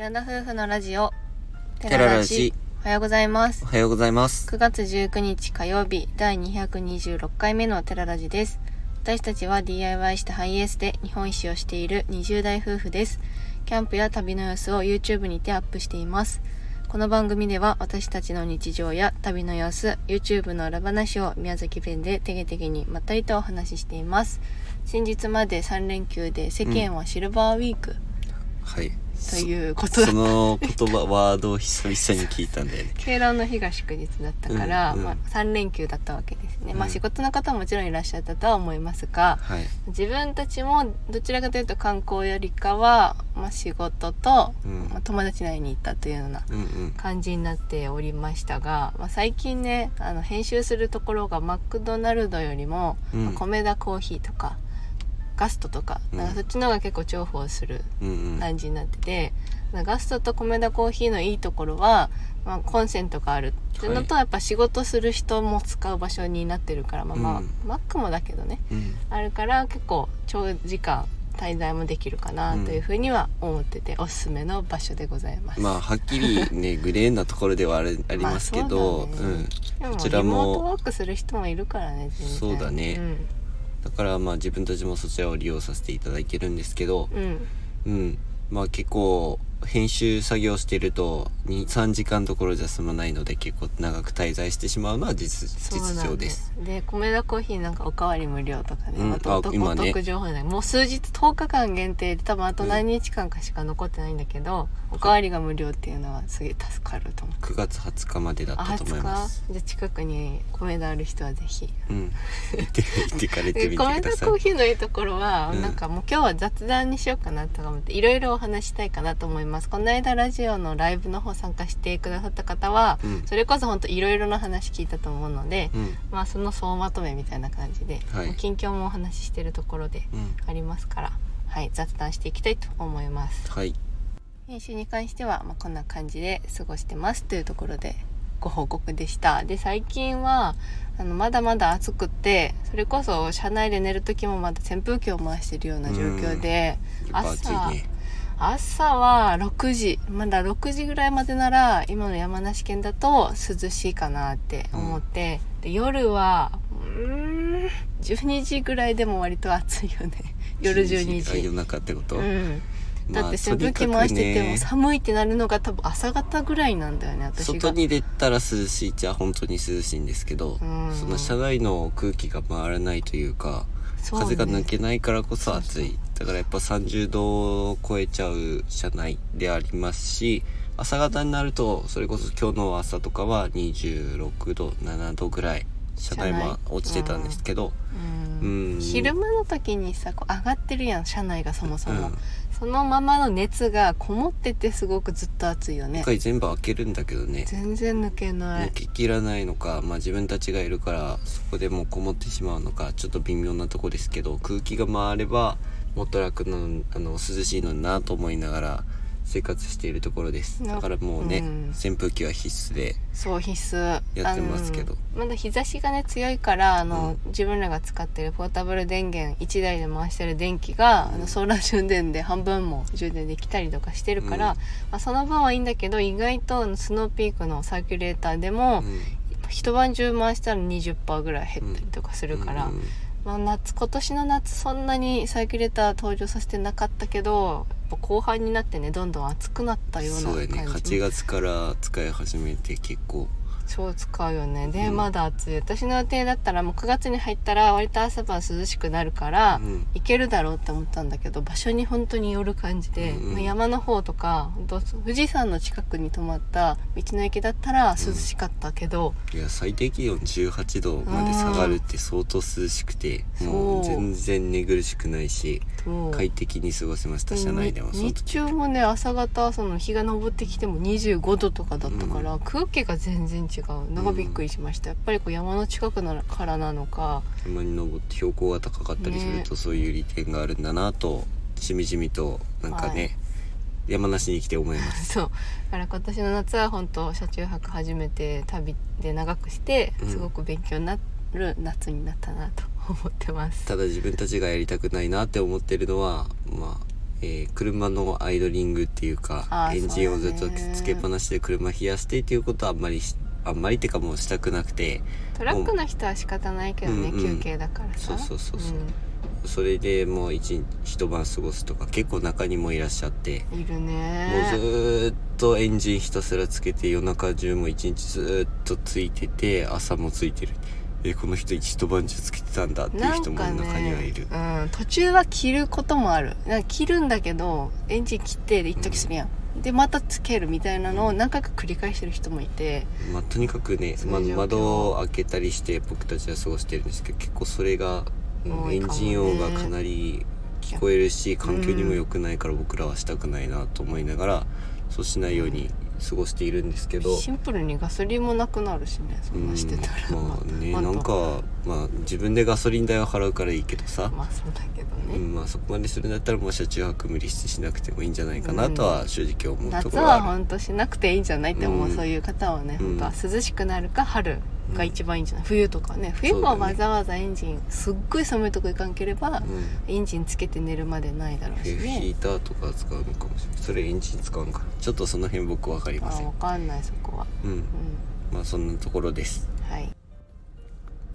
寺田夫婦のラジオテララジ。おはようございます。おはようございます。9月19日火曜日第226回目のテララジです。私たちは DIY したハイエースで日本一周をしている20代夫婦です。キャンプや旅の様子を YouTube にてアップしています。この番組では私たちの日常や旅の様子 YouTube の裏話を宮崎弁でてげてげにまったりとお話ししています。先日まで3連休で世間はシルバーウィーク。はい。ということだその言葉、ワードを久々に聞いたんだよね。敬老の日が祝日だったから、うんうんまあ、3連休だったわけですね、まあうん仕事の方ももちろんいらっしゃったとは思いますがはい。自分たちもどちらかというと観光よりかは、まあ、仕事と、うんまあ、友達に会いに行ったというような。感じになっておりましたが、まあ、最近ねあの編集するところがマクドナルドよりも、うんまあ米田コーヒーとかガストとか,、うん。なんかそっちの方が結構重宝するうんうん。感じになってて、ガストと米田コーヒーのいいところは、まあ、コンセントがある。っていうのと、はやっぱ仕事する人も使う場所になってるからまあまあ、うん。マックもだけどねうん。あるから結構長時間滞在もできるかなというふうには思ってて、おすすめの場所でございます。まあ、はっきりね、グレーなところではあるありますけど、まあそうだね。でもこちらもリモートワークする人もいるからねそうだね。うんだからまあ自分たちもそちらを利用させていただいてるんですけど、うんうん。まあ結構、編集作業してると、2、3時間どころじゃ済まないので結構長く滞在してしまうのは実、実情です。で米田コーヒーなんかおかわり無料とかね、うんまたお得情報ないもう数日10日間限定で多分あと何日間かしか残ってないんだけど、おかわりが無料っていうのはすげえ助かると思う9月20日までだあったと思い20ます。日？じゃあ近くに米田ある人はぜひうん。行って、行ってかれてでみて米ください田コー。ヒーのいいところは、うんなんかもう今日は雑談にしようかなとか思っていろいろお話したいかなと思いますこの間ラジオのライブの方参加してくださった方は、うんそれこそ本当いろいろな話聞いたと思うので、うん。まあその総まとめみたいな感じで、はい近況もお話ししてるところでうん。ありますから、はい、雑談していきたいと思いますはい。編集に関しては、まあ、こんな感じで過ごしてますというところでご報告でしたで最近はあのまだまだ暑くてそれこそ車内で寝る時もまだ扇風機を回してるような状況でやっぱ暑いね。朝は6時まだ6時ぐらいまでなら今の山梨県だと涼しいかなって思って、で夜はうーん12時ぐらいでも割と暑いよね。夜12時。あ夜中ってこと、うん。だってまあ扇風機回してても寒いってなるのが多分朝方ぐらいなんだよね私が。外に出たら涼しいっちゃ本当に涼しいんですけど、うん。その車内の空気が回らないというか、風が抜けないからこそ暑いだからやっぱ30度を超えちゃう車内でありますし朝方になるとそれこそ今日の朝とかは26度7度ぐらい車内も落ちてたんですけど、うん。うん。昼間の時にさこう上がってるやん車内がそもそも、うん。そのままの熱がこもっててすごくずっと暑いよね。一回全部開けるんだけどね。全然抜けない。抜けきらないのか、まあ、自分たちがいるからそこでもうこもってしまうのかちょっと微妙なとこですけど空気が回ればもっと楽なあの涼しいのになと思いながら生活しているところです。なだからもうね、うん。扇風機は必須でそう必須。やってますけど。まだ日差しがね強いからあの、う自分らが使ってるポータブル電源1台で回してる電気が、あのソーラー充電で半分も充電できたりとかしてるから、うん。まあ、その分はいいんだけど意外とスノーピークのサーキュレーターでも、うん。一晩中回したら20%ぐらい減ったりとかするから、うんまあ、夏今年の夏そんなにサーキュレーター登場させてなかったけど後半になってねどんどん暑くなったようなそうやね。8月から使い始めて結構超使うよね。で、うん。まだ暑い。私の予定だったらもう9月に入ったら割と朝晩涼しくなるから、うん。行けるだろうって思ったんだけど場所に本当による感じで、うんうん。まあ山の方とか本当富士山の近くに泊まった道の駅だったら涼しかったけど、いや最低気温18度まで下がるって相当涼しくてもう全然寝苦しくないし快適に過ごせました車内でも日時中もね朝方その日が昇ってきても25度とかだったから、空気が全然違うのがびっくりしました、やっぱりこう山の近くなのからなのか。山に登って標高が高かったりするとそういう利点があるんだなとしみじみとなんかね、はい。山梨に来て思います。そう。だから今年の夏は本当車中泊初めて旅で長くしてうん。すごく勉強になる夏になったなと思ってます、ただ自分たちがやりたくないなって思ってるのはまあえー車のアイドリングっていうかエンジンをずっとつけっぱなしで車冷やしてっていうことはあんまりしあんまりってかもうしたくなくてトラックの人は仕方ないけどね、うんうん。休憩だからさ。そうそうそうそう。ん。それでもう一日一晩過ごすとか結構中にもいらっしゃっているもうねずーっとエンジンひたすらつけて夜中中も一日ずーっとついてて朝もついてる。えこの人一晩中つけてたんだっていう人も中にはいる、ね、うん、途中は切ることもある。なんか切るんだけどエンジン切ってで一時するやん、でまたつけるみたいなのを何回か繰り返してる人もいて。まあ、とにかくね、ま窓を開けたりして僕たちは過ごしてるんですけど結構それが、うんエンジン音がかなり聞こえるし環境にも良くないから僕らはしたくないなと思いながら、そうしないように過ごしているんですけど、シンプルにガソリンもなくなるしねそんなしてたら、うんまあねまあなんか、まあ、自分でガソリン代を払うからいいけどさ、まあそうだけどね、うんまあ、そこまでするんだったらもう車中泊無理してしなくてもいいんじゃないかなとは正直思うと夏ころはある、は本当しなくていいんじゃないって思う、うん。そういう方はね、うん本当は涼しくなるか春が一番いいんじゃない？冬とかね。冬そうだねはわざわざエンジンすっごい寒いとこ行かんければ、うん。エンジンつけて寝るまでないだろうしヒねーターとか使うのかもしれないそれエンジン使うんかな。ちょっとその辺僕分かりません。あわかんないそこは。うん。うん。まあそんなところです。はい。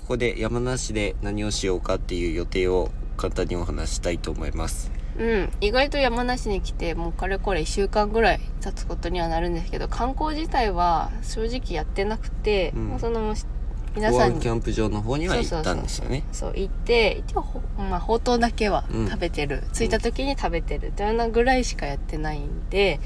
ここで山梨で何をしようかっていう予定を簡単にお話ししたいと思いますうん、意外と山梨に来てもうかれこれ1週間ぐらい経つことにはなるんですけど観光自体は正直やってなくて、うん。もうその皆公さんキャンプ場の方には行ったんですよね。そう行って一応ほ、まあ、ほうとうだけはうん。食べてる、着いた時に食べてるというようなぐらいしかやってないんで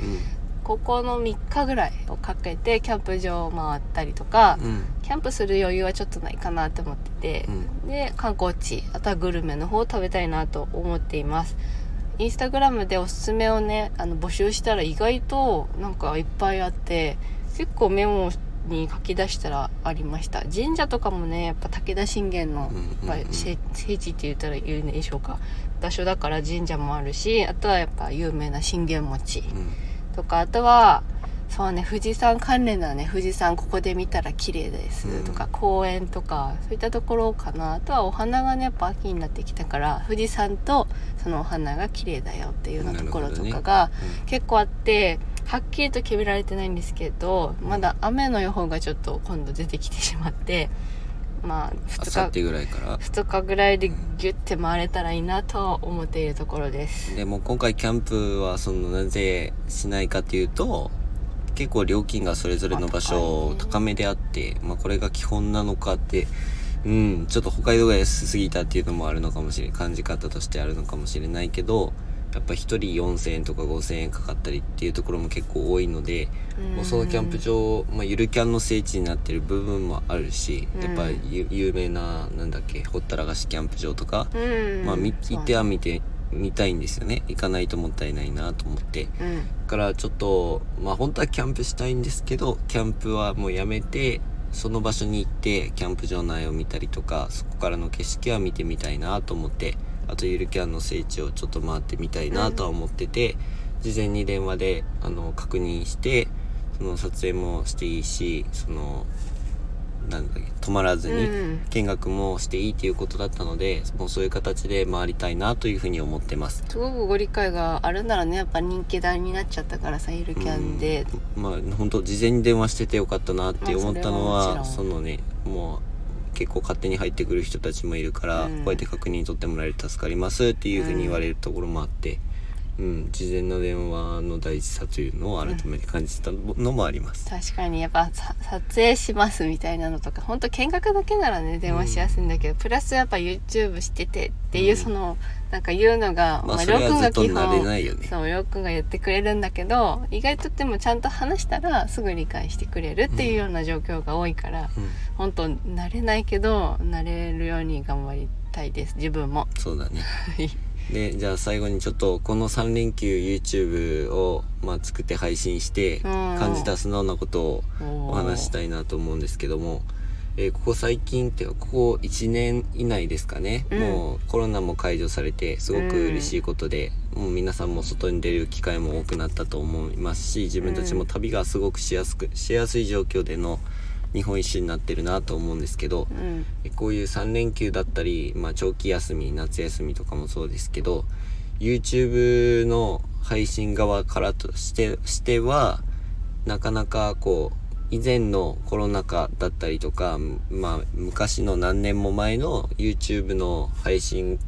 ここの3日ぐらいをかけてキャンプ場を回ったりとか、うんうん。キャンプする余裕はちょっとないかなと思ってて、うん。で観光地あとはグルメの方を食べたいなと思っていますインスタグラムでおすすめをねあの募集したら意外となんかいっぱいあって結構メモに書き出したらありました。神社とかもねやっぱ武田信玄のやっぱ聖聖地って言ったら言うんでしょうか場所だから神社もあるしあとはやっぱ有名な信玄餅うん。とかあとはそうね富士山関連だね富士山ここで見たら綺麗ですとか、うん。公園とかそういったところかな。あとはお花がねやっぱ秋になってきたから富士山とそのお花が綺麗だよっていうようなところとかが結構あってはっきりと決められてないんですけどまだ雨の予報がちょっと今度出てきてしまってまああ2日ぐらいから。2日ぐらいでギュッて回れたらいいなと思っているところです。でも今回キャンプはそのなぜしないかっていうと結構料金がそれぞれの場所あ高めであって、まあ、これが基本なのかってうんちょっと北海道が安すぎたっていうのもあるのかもしれない感じ方としてあるのかもしれないけどやっぱ1人4000円とか5000円かかったりっていうところも結構多いので、もうそのキャンプ場、まあ、ゆるキャンの聖地になってる部分もあるし、うん。やっぱゆ有名ななんだっけほったらかしキャンプ場とか、うん。まあ、みそう行っては見てみたいんですよね。行かないともったいないなと思って。だうん。からちょっとまあ本当はキャンプしたいんですけどキャンプはもうやめてその場所に行ってキャンプ場内を見たりとかそこからの景色は見てみたいなと思ってあとゆるキャンの聖地をちょっと回ってみたいなとは思ってて、事前に電話であの確認してその撮影もしていいしそのなんだっけ泊まらずに、うん。見学もしていいということだったのでもうそういう形で回りたいなというふうに思ってます。すごくご理解があるならねやっぱ人気台になっちゃったからさゆるキャンで、うん。まあ本当事前に電話しててよかったなって思ったのは,、まあそそのねもう結構勝手に入ってくる人たちもいるから、うん。こうやって確認取ってもらえると助かりますっていうふうに言われるところもあって、うん事前の電話の大事さというのを改めて感じたのもあります、確かにやっぱさ撮影しますみたいなのとか本当見学だけならね電話しやすいんだけど、プラスやっぱ YouTube しててっていう、うん。そのなんか言うのが、まあそれはずっと慣れないよね。そうりょうくんが言ってくれるんだけど意外とでもちゃんと話したらすぐ理解してくれるっていうような状況が多いから、うん。本当慣れないけど慣れるように頑張りたいです自分も。そうだね はいでじゃあ最後にちょっとこの3連休 YouTube を、まあ、作って配信してうん。感じた素直なことをお話ししたいなと思うんですけども、えーここ最近っていうかここ1年以内ですかね、うん。もうコロナも解除されてすごく嬉しいことで、もう皆さんも外に出る機会も多くなったと思いますし自分たちも旅がすごくしやすくしやすい状況での日本一周になってるなと思うんですけど、うん。こういう3連休だったり、まあ、長期休み夏休みとかもそうですけど YouTube の配信側からとしてしてはなかなかこう以前のコロナ禍だったりとか、まあ、昔の何年も前の YouTube の配信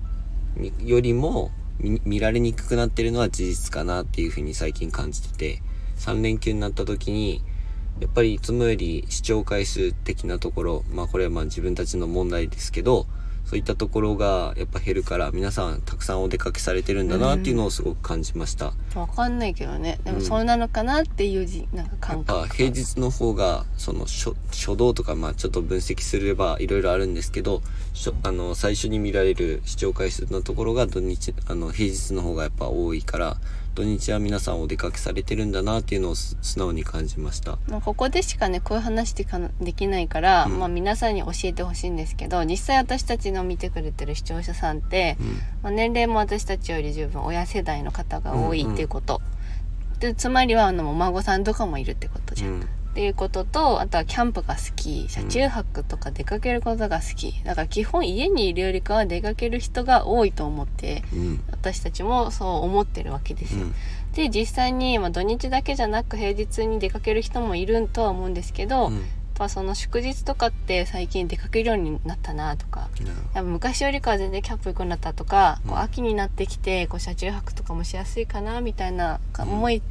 よりも見られにくくなってるのは事実かなっていうふうに最近感じてて、3連休になった時に、やっぱりいつもより視聴回数的なところ、まあこれはまあ自分たちの問題ですけど、そういったところがやっぱ減るから皆さんたくさんお出かけされてるんだなっていうのをすごく感じました。わ、かんないけどね。でもそうなのかなっていうじ、なんか感覚。やっぱ平日の方がその初初動とかまあちょっと分析すればいろいろあるんですけど、あの最初に見られる視聴回数のところが土日あの平日の方がやっぱ多いから。土日は皆さんお出かけされてるんだなっていうのを素直に感じました。まあ、ここでしかねこういう話でかできないから、うん、まあ、皆さんに教えてほしいんですけど実際私たちの見てくれてる視聴者さんって、うん、まあ、年齢も私たちより十分親世代の方が多いっていうこと、うん。うん、でつまりはあのお孫さんとかもいるってことじゃん。うんっていうこととあとはキャンプが好き車中泊とか出かけることが好き、だから基本家にいるよりかは出かける人が多いと思って、うん、私たちもそう思ってるわけですよ。うん、で実際に、まあ、土日だけじゃなく平日に出かける人もいるとは思うんですけど、うん、やっぱその祝日とかって最近出かけるようになったなとか、やっぱ昔よりかは全然キャンプ行くようになったとか、こう秋になってきてこう車中泊とかもしやすいかなみたいな思い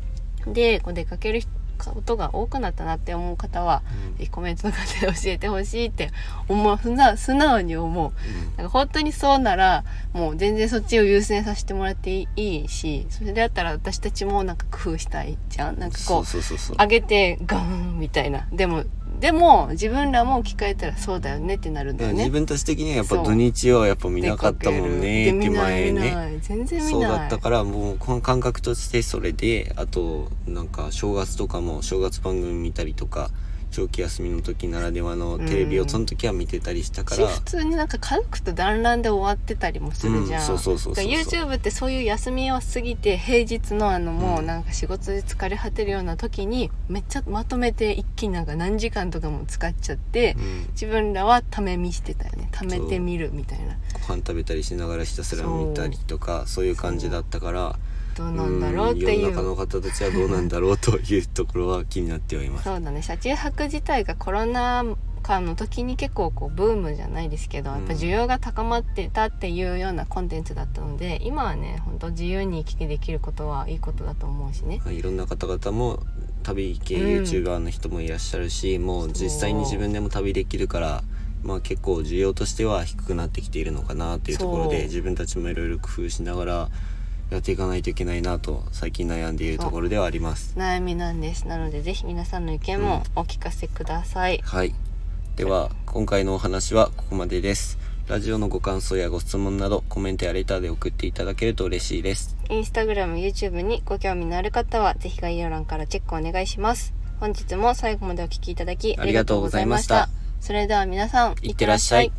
でこう出かける人ことが多くなったなって思う方は、うん、コメントの方で教えてほしいって思う素直に思う、うん、なんか本当にそうならもう全然そっちを優先させてもらっていいしそれであったら私たちもなんか工夫したいじゃん。なんかこう上げてガーンみたいな。でもでも自分らも聞かれたらそうだよねってなるんだよね。自分たち的にはやっぱ土日はやっぱ見なかったもんねって前ね。全然そうだったからもうこの感覚としてそれであとなんか正月とかも正月番組見たりとか長期休みの時ならではのテレビをその時は見てたりしたから、うん、普通になんか家族と団らんで終わってたりもするじゃん、うん、そうそうそうそう YouTube ってそういう休みを過ぎて平日のあのもうなんか仕事で疲れ果てるような時にめっちゃまとめて一気になんか何時間とかも使っちゃって、うん、自分らはため見してたよね。ためてみるみたいな。ご飯食べたりしながらひたすら見たりとかそういう感じだったからどうなんだろうっていう。世の中の方たちはどうなんだろうというところは気になってはいます。そうだね。車中泊自体がコロナ禍の時に結構こうブームじゃないですけど、やっぱ需要が高まってたっていうようなコンテンツだったので今はね本当自由に行き来できることはいいことだと思うしね。いろんな方々も旅系 YouTuber の人もいらっしゃるし、うん、もう実際に自分でも旅できるからまあ結構需要としては低くなってきているのかなっていうところで自分たちもいろいろ工夫しながらやっていかないといけないなと最近悩んでいるところではあります。悩みなんです。なのでぜひ皆さんの意見もお聞かせください、うん、はい。では今回のお話はここまでです。ラジオのご感想やご質問などコメントやレターで送っていただけると嬉しいです。インスタグラム YouTube にご興味のある方はぜひ概要欄からチェックお願いします。本日も最後までお聴きいただきありがとうございました。それでは皆さんいってらっしゃい